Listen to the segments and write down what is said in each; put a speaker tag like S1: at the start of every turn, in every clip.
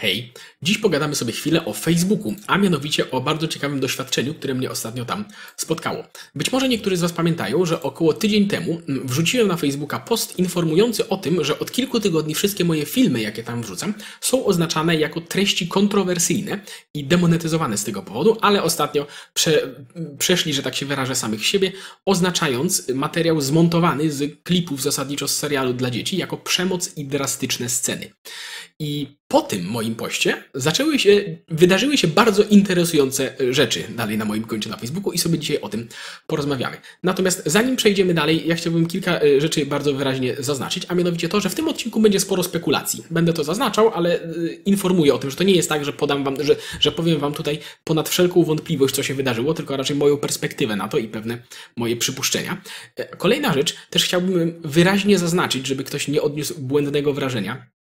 S1: Hej, dziś pogadamy sobie chwilę o Facebooku, a mianowicie o bardzo ciekawym doświadczeniu, które mnie ostatnio tam spotkało. Być może niektórzy z Was pamiętają, że około tydzień temu mm, wrzuciłem na Facebooka post informujący o tym, że od kilku tygodni wszystkie moje filmy, jakie tam wrzucam, są oznaczane jako treści kontrowersyjne i demonetyzowane z tego powodu, ale ostatnio prze, przeszli, że tak się wyrażę, samych siebie, oznaczając materiał zmontowany z klipów zasadniczo z serialu dla dzieci jako przemoc i drastyczne sceny. I po tym moim poście zaczęły się, wydarzyły się bardzo interesujące rzeczy dalej na moim koncie na Facebooku i sobie dzisiaj o tym porozmawiamy. Natomiast zanim przejdziemy dalej, ja chciałbym kilka e, rzeczy bardzo wyraźnie zaznaczyć, a mianowicie to, że w tym odcinku będzie sporo spekulacji. Będę to zaznaczał, ale e, informuję o tym, że to nie jest tak, że podam wam, że, że powiem wam tutaj ponad wszelką wątpliwość, co się wydarzyło, tylko raczej moją perspektywę na to i pewne moje przypuszczenia. E, kolejna rzecz, też chciałbym wyraźnie zaznaczyć, żeby ktoś nie odniósł błędnego wrażenia,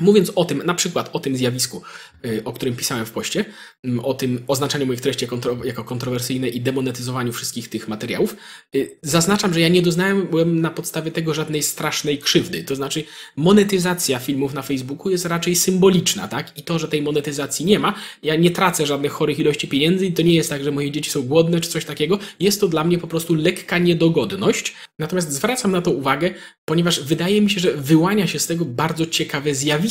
S1: Mówiąc o tym, na przykład o tym zjawisku, y, o którym pisałem w poście, mm, o tym oznaczaniu moich treści jako kontrowersyjne i demonetyzowaniu wszystkich tych materiałów, y, zaznaczam, że ja nie doznałem na podstawie tego żadnej strasznej krzywdy. To znaczy, monetyzacja filmów na Facebooku jest raczej symboliczna, tak? I to, że tej monetyzacji nie ma, ja nie tracę żadnych chorych ilości pieniędzy i to nie jest tak, że moje dzieci są głodne czy coś takiego. Jest to dla mnie po prostu lekka niedogodność. Natomiast zwracam na to uwagę, ponieważ wydaje mi się, że wyłania się z tego bardzo ciekawe zjawisko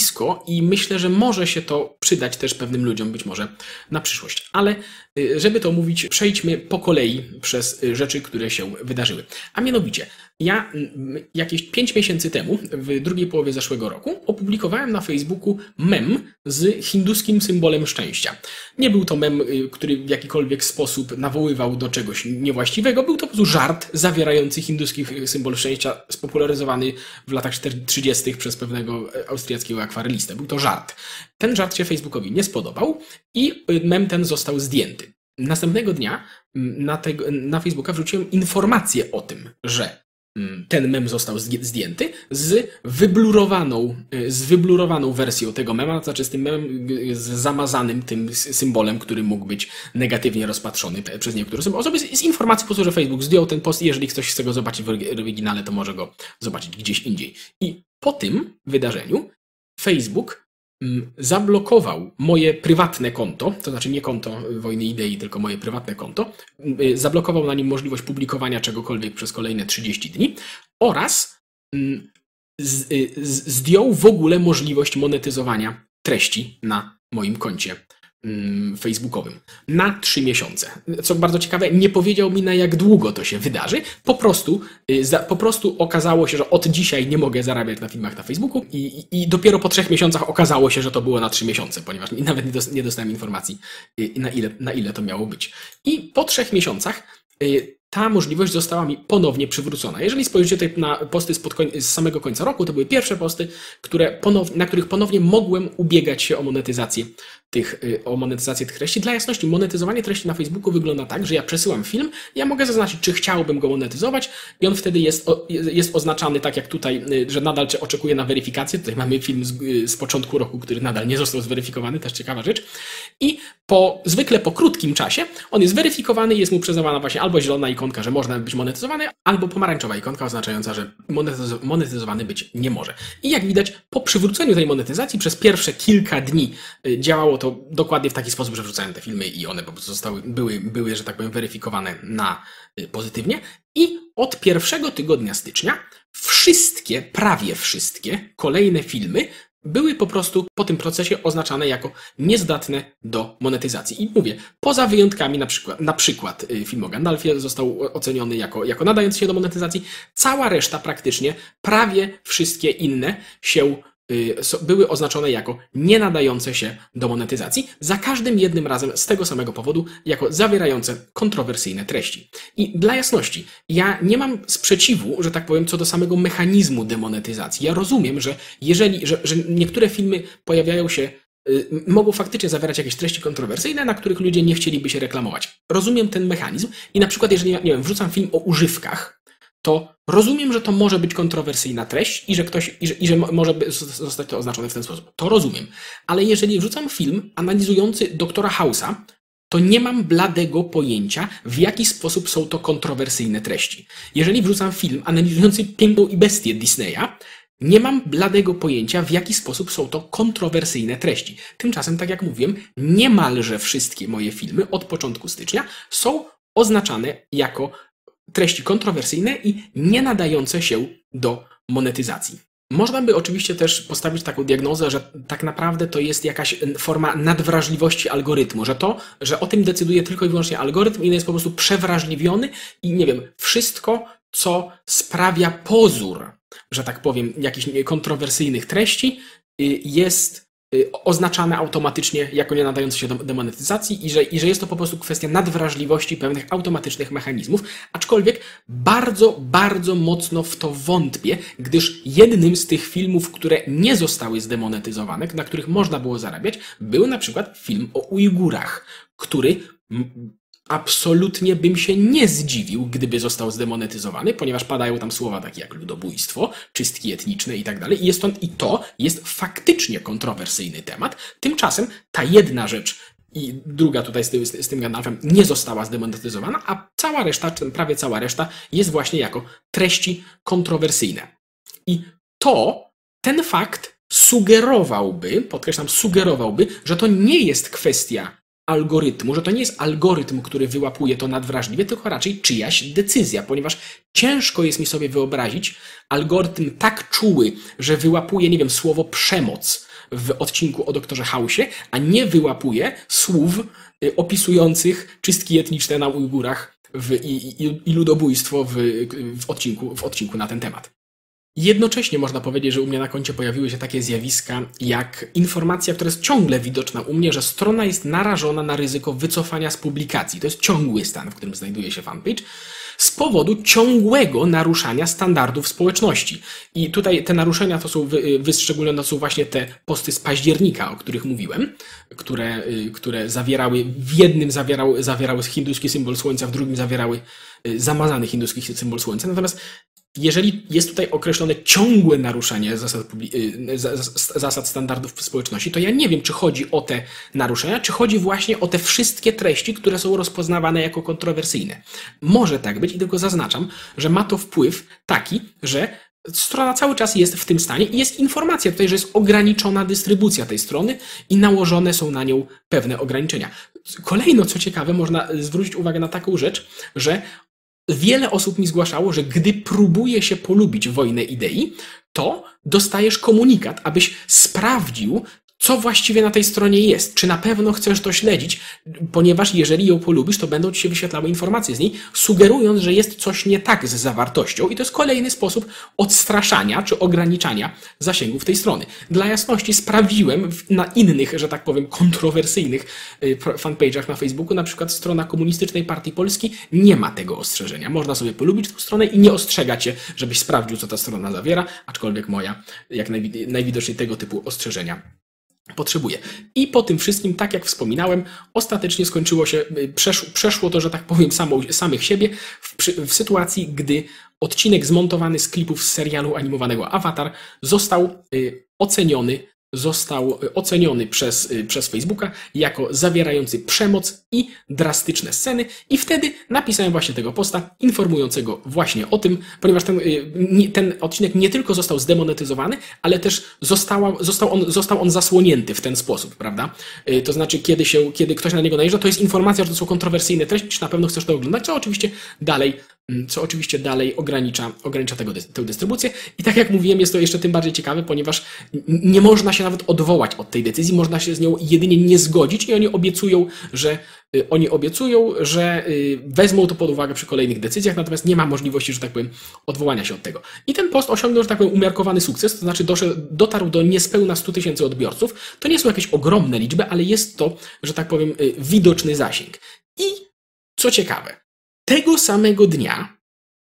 S1: i myślę, że może się to przydać też pewnym ludziom być może na przyszłość. Ale y, żeby to mówić, przejdźmy po kolei przez y, rzeczy, które się wydarzyły. A mianowicie, ja jakieś 5 miesięcy temu, w drugiej połowie zeszłego roku, opublikowałem na Facebooku mem z hinduskim symbolem szczęścia. Nie był to mem, y, który w jakikolwiek sposób nawoływał do czegoś niewłaściwego, był to po prostu żart zawierający hinduski symbol szczęścia, spopularyzowany w latach 30. przez pewnego e, austriackiego akwarelistę. Był to żart. Ten żart się Facebookowi nie spodobał i y, mem ten został zdjęty. Następnego dnia na, tego, na Facebooka wrzuciłem informację o tym, że ten mem został zdjęty z wyblurowaną, y, z wyblurowaną wersją tego mema, to znaczy z tym memem z zamazanym tym symbolem, który mógł być negatywnie rozpatrzony przez niektóre osoby. Z informacji po prostu, że Facebook zdjął ten post jeżeli ktoś chce go zobaczyć w oryginale, to może go zobaczyć gdzieś indziej. I po tym wydarzeniu Facebook zablokował moje prywatne konto, to znaczy nie konto Wojny Idei, tylko moje prywatne konto, mm, y, zablokował na nim możliwość publikowania czegokolwiek przez kolejne 30 dni oraz mm, y, zdjął w ogóle możliwość monetyzowania treści na moim koncie. Mm, facebookowym na trzy miesiące. Co bardzo ciekawe, nie powiedział mi na jak długo to się wydarzy. Po prostu, y, po prostu okazało się, że od dzisiaj nie mogę zarabiać na filmach na Facebooku i, i dopiero po trzech miesiącach okazało się, że to było na trzy miesiące, ponieważ nawet nie dostałem informacji y, na ile, na ile to miało być. I po trzech miesiącach y, ta możliwość została mi ponownie przywrócona. Jeżeli spojrzycie tutaj na posty z samego końca roku, to były pierwsze posty, które na których ponownie mogłem ubiegać się o monetyzację tych, y, o monetyzację tych treści. Dla jasności, monetyzowanie treści na Facebooku wygląda tak, że ja przesyłam film, ja mogę zaznaczyć, czy chciałbym go monetyzować i on wtedy jest, jest oznaczany tak jak tutaj, y, że nadal oczekuje na weryfikację. Tutaj mamy film z, y, z początku roku, który nadal nie został zweryfikowany, też ciekawa rzecz. I po, zwykle po krótkim czasie on jest weryfikowany i jest mu przyznawana właśnie albo zielona ikonka, że można być monetyzowany, albo pomarańczowa ikonka oznaczająca, że monetyzowany być nie może. I jak widać, po przywróceniu tej monetyzacji przez pierwsze kilka dni działało to dokładnie w taki sposób, że wrzucałem te filmy i one po prostu zostały, były, były, że tak powiem, weryfikowane na y, pozytywnie. I od pierwszego tygodnia stycznia wszystkie, prawie wszystkie kolejne filmy były po prostu po tym procesie oznaczane jako niezdatne do monetyzacji. I mówię, poza wyjątkami, na przykład, na przykład y, film o Gandalfie został oceniony jako, jako nadający się do monetyzacji, cała reszta praktycznie, prawie wszystkie inne się były oznaczone jako nie nadające się do monetyzacji, za każdym jednym razem z tego samego powodu, jako zawierające kontrowersyjne treści. I dla jasności, ja nie mam sprzeciwu, że tak powiem, co do samego mechanizmu demonetyzacji. Ja rozumiem, że jeżeli, że, że niektóre filmy pojawiają się y, mogą faktycznie zawierać jakieś treści kontrowersyjne, na których ludzie nie chcieliby się reklamować. Rozumiem ten mechanizm i na przykład, jeżeli, nie wiem, wrzucam film o używkach, to rozumiem, że to może być kontrowersyjna treść i że ktoś, i że, i że może zostać to oznaczone w ten sposób. To rozumiem. Ale jeżeli wrzucam film analizujący doktora House'a, to nie mam bladego pojęcia, w jaki sposób są to kontrowersyjne treści. Jeżeli wrzucam film analizujący piękną i bestię Disneya, Nie mam bladego pojęcia, w jaki sposób są to kontrowersyjne treści. Tymczasem, tak jak mówiłem, niemalże wszystkie moje filmy od początku stycznia są oznaczane jako treści kontrowersyjne i nie nadające się do monetyzacji. Można by oczywiście też postawić taką diagnozę, że tak naprawdę to jest jakaś forma nadwrażliwości algorytmu, że to, że o tym decyduje tylko i wyłącznie algorytm i jest po prostu przewrażliwiony i nie wiem, wszystko, co sprawia pozór, że tak powiem, jakichś kontrowersyjnych treści, y, jest oznaczane automatycznie jako nie nadające się do demonetyzacji i że, i że jest to po prostu kwestia nadwrażliwości pewnych automatycznych mechanizmów, aczkolwiek bardzo, bardzo mocno w to wątpię, gdyż jednym z tych filmów, które nie zostały zdemonetyzowane, na których można było zarabiać, był na przykład film o Ujgurach, który absolutnie bym się nie zdziwił, gdyby został zdemonetyzowany, ponieważ padają tam słowa takie jak ludobójstwo, czystki etniczne i tak dalej. I, jest on, I to jest faktycznie kontrowersyjny temat. Tymczasem ta jedna rzecz i druga tutaj z tym, z tym Gandalfem nie została zdemonetyzowana, a cała reszta, prawie cała reszta jest właśnie jako treści kontrowersyjne. I to, ten fakt sugerowałby, podkreślam, sugerowałby, że to nie jest kwestia algorytmu, że to nie jest algorytm, który wyłapuje to nadwrażliwie, tylko raczej czyjaś decyzja, ponieważ ciężko jest mi sobie wyobrazić algorytm tak czuły, że wyłapuje, nie wiem, słowo przemoc w odcinku o doktorze Hausie, a nie wyłapuje słów y, opisujących czystki etniczne na Ujgurach w, i, i, i ludobójstwo w, w, odcinku, w odcinku na ten temat. Jednocześnie można powiedzieć, że u mnie na koncie pojawiły się takie zjawiska, jak informacja, która jest ciągle widoczna u mnie, że strona jest narażona na ryzyko wycofania z publikacji. To jest ciągły stan, w którym znajduje się fanpage, z powodu ciągłego naruszania standardów społeczności. I tutaj te naruszenia to są wyszczególnione, to są właśnie te posty z października, o których mówiłem, które, y, które zawierały, w jednym zawierały, zawierały hinduski symbol słońca, w drugim zawierały y, zamazany hinduski symbol słońca. Natomiast jeżeli jest tutaj określone ciągłe naruszenie zasad, y, zasad standardów społeczności, to ja nie wiem, czy chodzi o te naruszenia, czy chodzi właśnie o te wszystkie treści, które są rozpoznawane jako kontrowersyjne. Może tak być i tylko zaznaczam, że ma to wpływ taki, że strona cały czas jest w tym stanie i jest informacja tutaj, że jest ograniczona dystrybucja tej strony i nałożone są na nią pewne ograniczenia. Kolejno, co ciekawe, można zwrócić uwagę na taką rzecz, że wiele osób mi zgłaszało, że gdy próbuje się polubić wojnę idei, to dostajesz komunikat, abyś sprawdził, co właściwie na tej stronie jest, czy na pewno chcesz to śledzić, ponieważ jeżeli ją polubisz, to będą ci się wyświetlały informacje z niej, sugerując, że jest coś nie tak z zawartością i to jest kolejny sposób odstraszania czy ograniczania zasięgów tej strony. Dla jasności sprawdziłem na innych, że tak powiem, kontrowersyjnych y, fanpage'ach na Facebooku, na przykład strona Komunistycznej Partii Polski nie ma tego ostrzeżenia. Można sobie polubić tę stronę i nie ostrzega cię, żebyś sprawdził, co ta strona zawiera, aczkolwiek moja, jak najwidoczniej tego typu ostrzeżenia potrzebuje. I po tym wszystkim, tak jak wspominałem, ostatecznie skończyło się, y, przeszło, to, że tak powiem, samo, samych siebie w, w, sytuacji, gdy odcinek zmontowany z klipów z serialu animowanego Avatar został y, oceniony został oceniony przez, y, przez Facebooka jako zawierający przemoc i drastyczne sceny i wtedy napisałem właśnie tego posta informującego właśnie o tym, ponieważ ten, y, ten odcinek nie tylko został zdemonetyzowany, ale też została, został, on, został on zasłonięty w ten sposób, prawda? Y, to znaczy, kiedy, się, kiedy ktoś na niego najeżdża, to jest informacja, że to są kontrowersyjne treści, czy na pewno chcesz to oglądać, co oczywiście dalej co oczywiście dalej ogranicza, ogranicza tego, tę dystrybucję. I tak jak mówiłem, jest to jeszcze tym bardziej ciekawe, ponieważ nie można się nawet odwołać od tej decyzji, można się z nią jedynie nie zgodzić i oni obiecują, że y, oni obiecują, że y, wezmą to pod uwagę przy kolejnych decyzjach, natomiast nie ma możliwości, że tak powiem, odwołania się od tego. I ten post osiągnął, że tak powiem, umiarkowany sukces, to znaczy doszedł, dotarł do niespełna 100 tysięcy odbiorców. To nie są jakieś ogromne liczby, ale jest to, że tak powiem, y, widoczny zasięg. I co ciekawe, tego samego dnia,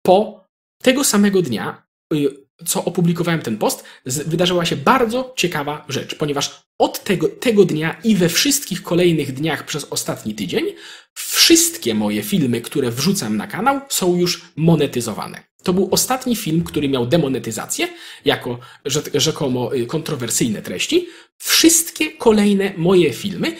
S1: po tego samego dnia, y, co opublikowałem ten post, wydarzyła się bardzo ciekawa rzecz, ponieważ od tego, tego dnia i we wszystkich kolejnych dniach przez ostatni tydzień, wszystkie moje filmy, które wrzucam na kanał, są już monetyzowane. To był ostatni film, który miał demonetyzację, jako rzekomo y, kontrowersyjne treści. Wszystkie kolejne moje filmy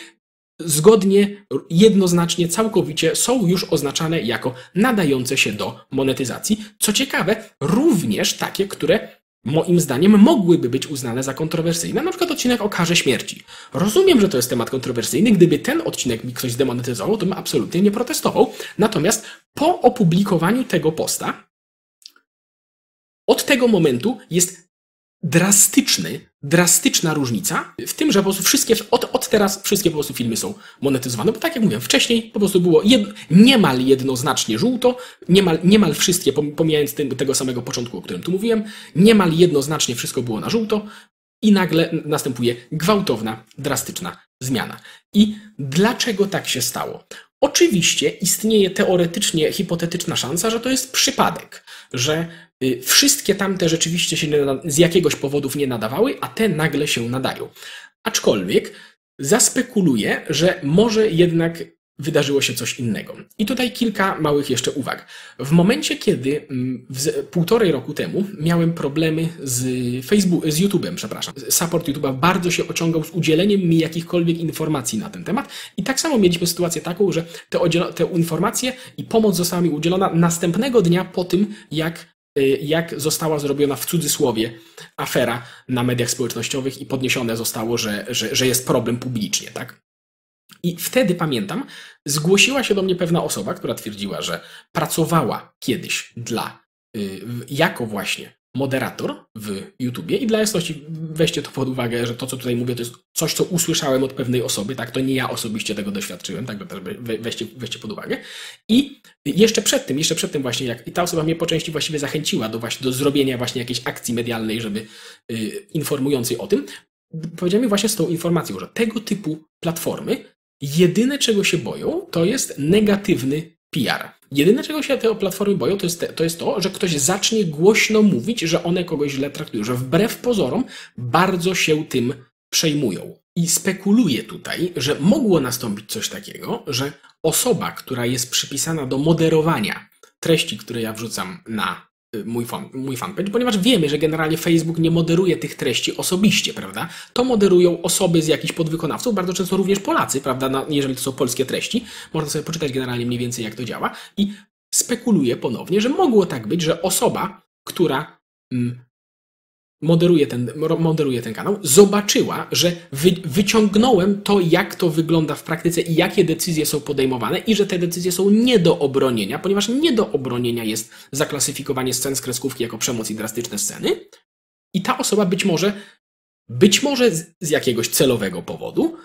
S1: zgodnie, jednoznacznie, całkowicie są już oznaczane jako nadające się do monetyzacji. Co ciekawe, również takie, które moim zdaniem mogłyby być uznane za kontrowersyjne, na przykład odcinek o karze śmierci. Rozumiem, że to jest temat kontrowersyjny, gdyby ten odcinek mi ktoś zdemonetyzował, to bym absolutnie nie protestował. Natomiast po opublikowaniu tego posta, od tego momentu jest drastyczny, drastyczna różnica w tym, że po prostu wszystkie, od, od teraz wszystkie po prostu filmy są monetyzowane, bo tak jak mówiłem, wcześniej po prostu było jed, niemal jednoznacznie żółto, niemal, niemal wszystkie, pomijając ten, tego samego początku, o którym tu mówiłem, niemal jednoznacznie wszystko było na żółto i nagle następuje gwałtowna, drastyczna zmiana. I dlaczego tak się stało? Oczywiście istnieje teoretycznie hipotetyczna szansa, że to jest przypadek, że wszystkie tamte rzeczywiście się z jakiegoś powodów nie nadawały, a te nagle się nadają. Aczkolwiek zaspekuluję, że może jednak wydarzyło się coś innego. I tutaj kilka małych jeszcze uwag. W momencie, kiedy mm, półtorej roku temu miałem problemy z Facebook, z YouTube'em, przepraszam, support YouTube'a bardzo się ociągał z udzieleniem mi jakichkolwiek informacji na ten temat i tak samo mieliśmy sytuację taką, że te, te informacje i pomoc została mi udzielona następnego dnia po tym, jak y, jak została zrobiona w cudzysłowie afera na mediach społecznościowych i podniesione zostało, że, że, że jest problem publicznie, tak? I wtedy pamiętam, zgłosiła się do mnie pewna osoba, która twierdziła, że pracowała kiedyś dla, y, jako właśnie moderator w YouTubie i dla jasności weźcie to pod uwagę, że to, co tutaj mówię, to jest coś, co usłyszałem od pewnej osoby, tak, to nie ja osobiście tego doświadczyłem, tak, też weźcie, weźcie pod uwagę. I jeszcze przed tym, jeszcze przed tym właśnie, jak i ta osoba mnie po części właściwie zachęciła do właśnie, do zrobienia właśnie jakiejś akcji medialnej, żeby y, informującej o tym, powiedziała mi właśnie z tą informacją, że tego typu platformy Jedyne, czego się boją, to jest negatywny PR. Jedyne, czego się te platformy boją, to jest, te, to jest to, że ktoś zacznie głośno mówić, że one kogoś źle traktują, że wbrew pozorom bardzo się tym przejmują. I spekuluje tutaj, że mogło nastąpić coś takiego, że osoba, która jest przypisana do moderowania treści, które ja wrzucam na mój, fan, mój fanpage, ponieważ wiemy, że generalnie Facebook nie moderuje tych treści osobiście, prawda? To moderują osoby z jakichś podwykonawców, bardzo często również Polacy, prawda? jeżeli to są polskie treści. Można sobie poczytać generalnie mniej więcej, jak to działa. I spekuluje ponownie, że mogło tak być, że osoba, która mm, moderuje ten, moderuje ten kanał, zobaczyła, że wy, wyciągnąłem to, jak to wygląda w praktyce i jakie decyzje są podejmowane, i że te decyzje są nie do obronienia, ponieważ nie do obronienia jest zaklasyfikowanie scen z kreskówki jako przemoc i drastyczne sceny. I ta osoba być może, być może z, z jakiegoś celowego powodu,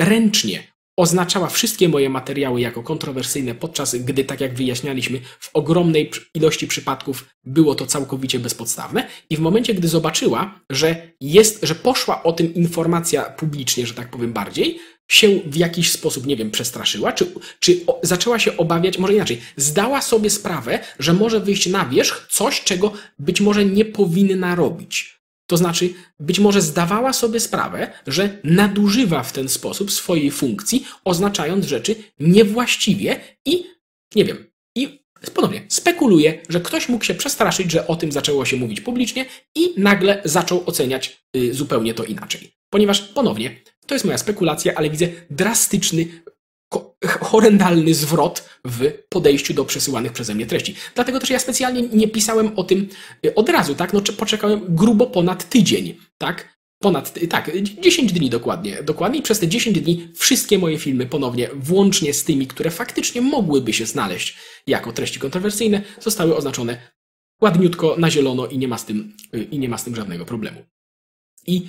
S1: ręcznie oznaczała wszystkie moje materiały jako kontrowersyjne, podczas gdy, tak jak wyjaśnialiśmy, w ogromnej ilości przypadków było to całkowicie bezpodstawne. I w momencie, gdy zobaczyła, że jest, że poszła o tym informacja publicznie, że tak powiem bardziej, się w jakiś sposób, nie wiem, przestraszyła, czy, czy o, zaczęła się obawiać, może inaczej, zdała sobie sprawę, że może wyjść na wierzch coś, czego być może nie powinna robić. To znaczy, być może zdawała sobie sprawę, że nadużywa w ten sposób swojej funkcji, oznaczając rzeczy niewłaściwie i, nie wiem, i ponownie spekuluje, że ktoś mógł się przestraszyć, że o tym zaczęło się mówić publicznie i nagle zaczął oceniać y, zupełnie to inaczej. Ponieważ, ponownie, to jest moja spekulacja, ale widzę drastyczny horrendalny zwrot w podejściu do przesyłanych przeze mnie treści. Dlatego też ja specjalnie nie pisałem o tym y, od razu, tak? No, poczekałem grubo ponad tydzień, tak? Ponad, tak, 10 dni dokładnie. Dokładnie i przez te 10 dni wszystkie moje filmy ponownie, włącznie z tymi, które faktycznie mogłyby się znaleźć jako treści kontrowersyjne, zostały oznaczone ładniutko na zielono i nie ma z tym, y, i nie ma z tym żadnego problemu. I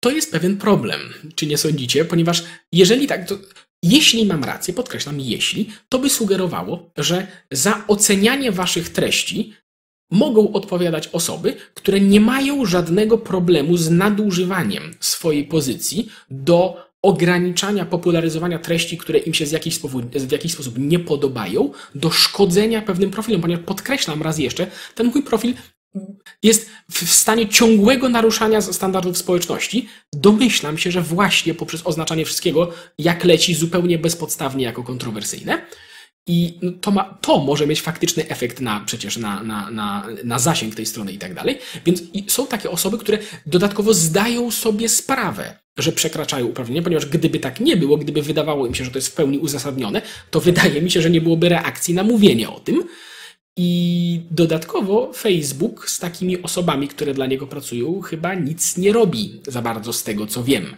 S1: to jest pewien problem, czy nie sądzicie? Ponieważ jeżeli tak, to jeśli mam rację, podkreślam jeśli, to by sugerowało, że za ocenianie waszych treści mogą odpowiadać osoby, które nie mają żadnego problemu z nadużywaniem swojej pozycji do ograniczania popularyzowania treści, które im się z jakiś w jakiś sposób nie podobają, do szkodzenia pewnym profilom, ponieważ podkreślam raz jeszcze, ten mój profil jest w stanie ciągłego naruszania standardów społeczności, domyślam się, że właśnie poprzez oznaczanie wszystkiego, jak leci zupełnie bezpodstawnie jako kontrowersyjne. I to, ma, to może mieć faktyczny efekt na przecież na, na, na, na zasięg tej strony i tak dalej. Więc są takie osoby, które dodatkowo zdają sobie sprawę, że przekraczają uprawnienia, ponieważ gdyby tak nie było, gdyby wydawało im się, że to jest w pełni uzasadnione, to wydaje mi się, że nie byłoby reakcji na mówienie o tym. I dodatkowo Facebook z takimi osobami, które dla niego pracują, chyba nic nie robi za bardzo z tego, co wiem.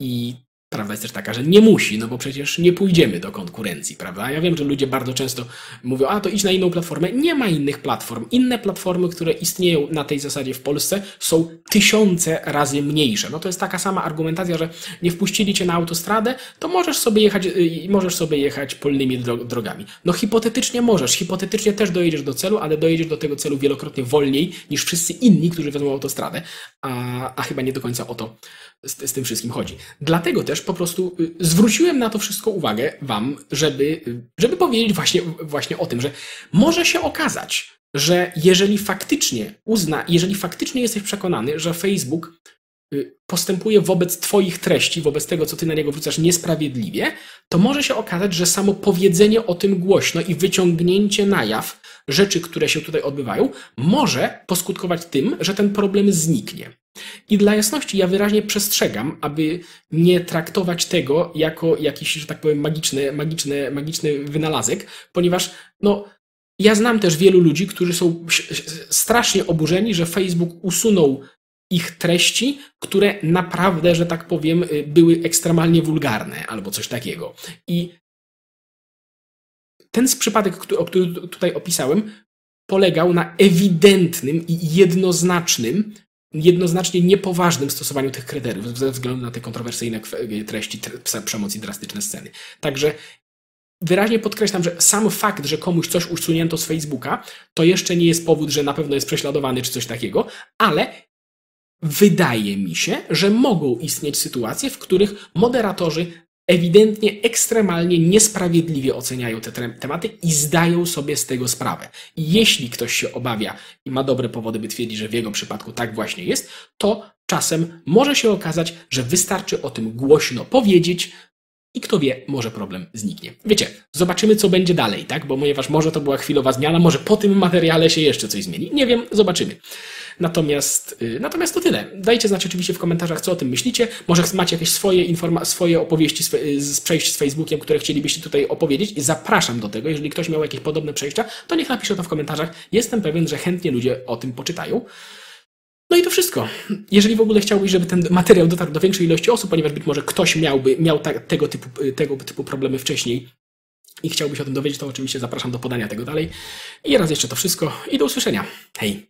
S1: I Prawda jest też taka, że nie musi, no bo przecież nie pójdziemy do konkurencji, prawda? Ja wiem, że ludzie bardzo często mówią, a to idź na inną platformę. Nie ma innych platform. Inne platformy, które istnieją na tej zasadzie w Polsce, są tysiące razy mniejsze. No to jest taka sama argumentacja, że nie wpuścili cię na autostradę, to możesz sobie jechać, y, możesz sobie jechać polnymi drogami. No hipotetycznie możesz, hipotetycznie też dojedziesz do celu, ale dojedziesz do tego celu wielokrotnie wolniej niż wszyscy inni, którzy wezmą autostradę, a, a chyba nie do końca o to z, z, tym wszystkim chodzi. Dlatego też po prostu y, zwróciłem na to wszystko uwagę Wam, żeby, y, żeby powiedzieć właśnie, właśnie o tym, że może się okazać, że jeżeli faktycznie uzna, jeżeli faktycznie jesteś przekonany, że Facebook y, postępuje wobec Twoich treści, wobec tego, co Ty na niego wrzucasz niesprawiedliwie, to może się okazać, że samo powiedzenie o tym głośno i wyciągnięcie na jaw rzeczy, które się tutaj odbywają, może poskutkować tym, że ten problem zniknie. I dla jasności ja wyraźnie przestrzegam, aby nie traktować tego jako jakiś, że tak powiem, magiczny, magiczny, magiczny wynalazek, ponieważ no, ja znam też wielu ludzi, którzy są strasznie oburzeni, że Facebook usunął ich treści, które naprawdę, że tak powiem, były ekstremalnie wulgarne albo coś takiego. I ten przypadek, który, który tutaj opisałem, polegał na ewidentnym i jednoznacznym jednoznacznie niepoważnym stosowaniu tych kryteriów ze względu na te kontrowersyjne treści, przemoc i drastyczne sceny. Także wyraźnie podkreślam, że sam fakt, że komuś coś usunięto z Facebooka, to jeszcze nie jest powód, że na pewno jest prześladowany czy coś takiego, ale wydaje mi się, że mogą istnieć sytuacje, w których moderatorzy ewidentnie ekstremalnie niesprawiedliwie oceniają te tematy i zdają sobie z tego sprawę. I jeśli ktoś się obawia i ma dobre powody, by twierdzić, że w jego przypadku tak właśnie jest, to czasem może się okazać, że wystarczy o tym głośno powiedzieć, i kto wie, może problem zniknie. Wiecie, zobaczymy, co będzie dalej, tak? Bo ponieważ może to była chwilowa zmiana, może po tym materiale się jeszcze coś zmieni. Nie wiem, zobaczymy. Natomiast, yy, natomiast to tyle. Dajcie znać oczywiście w komentarzach, co o tym myślicie. Może macie jakieś swoje, informa- swoje opowieści z, z przejść z Facebookiem, które chcielibyście tutaj opowiedzieć. I zapraszam do tego. Jeżeli ktoś miał jakieś podobne przejścia, to niech napisze to w komentarzach. Jestem pewien, że chętnie ludzie o tym poczytają. No i to wszystko. Jeżeli w ogóle chciałbyś, żeby ten materiał dotarł do większej ilości osób, ponieważ być może ktoś miałby, miał ta, tego, typu, tego typu problemy wcześniej i chciałbyś o tym dowiedzieć, to oczywiście zapraszam do podania tego dalej. I raz jeszcze to wszystko i do usłyszenia. Hej!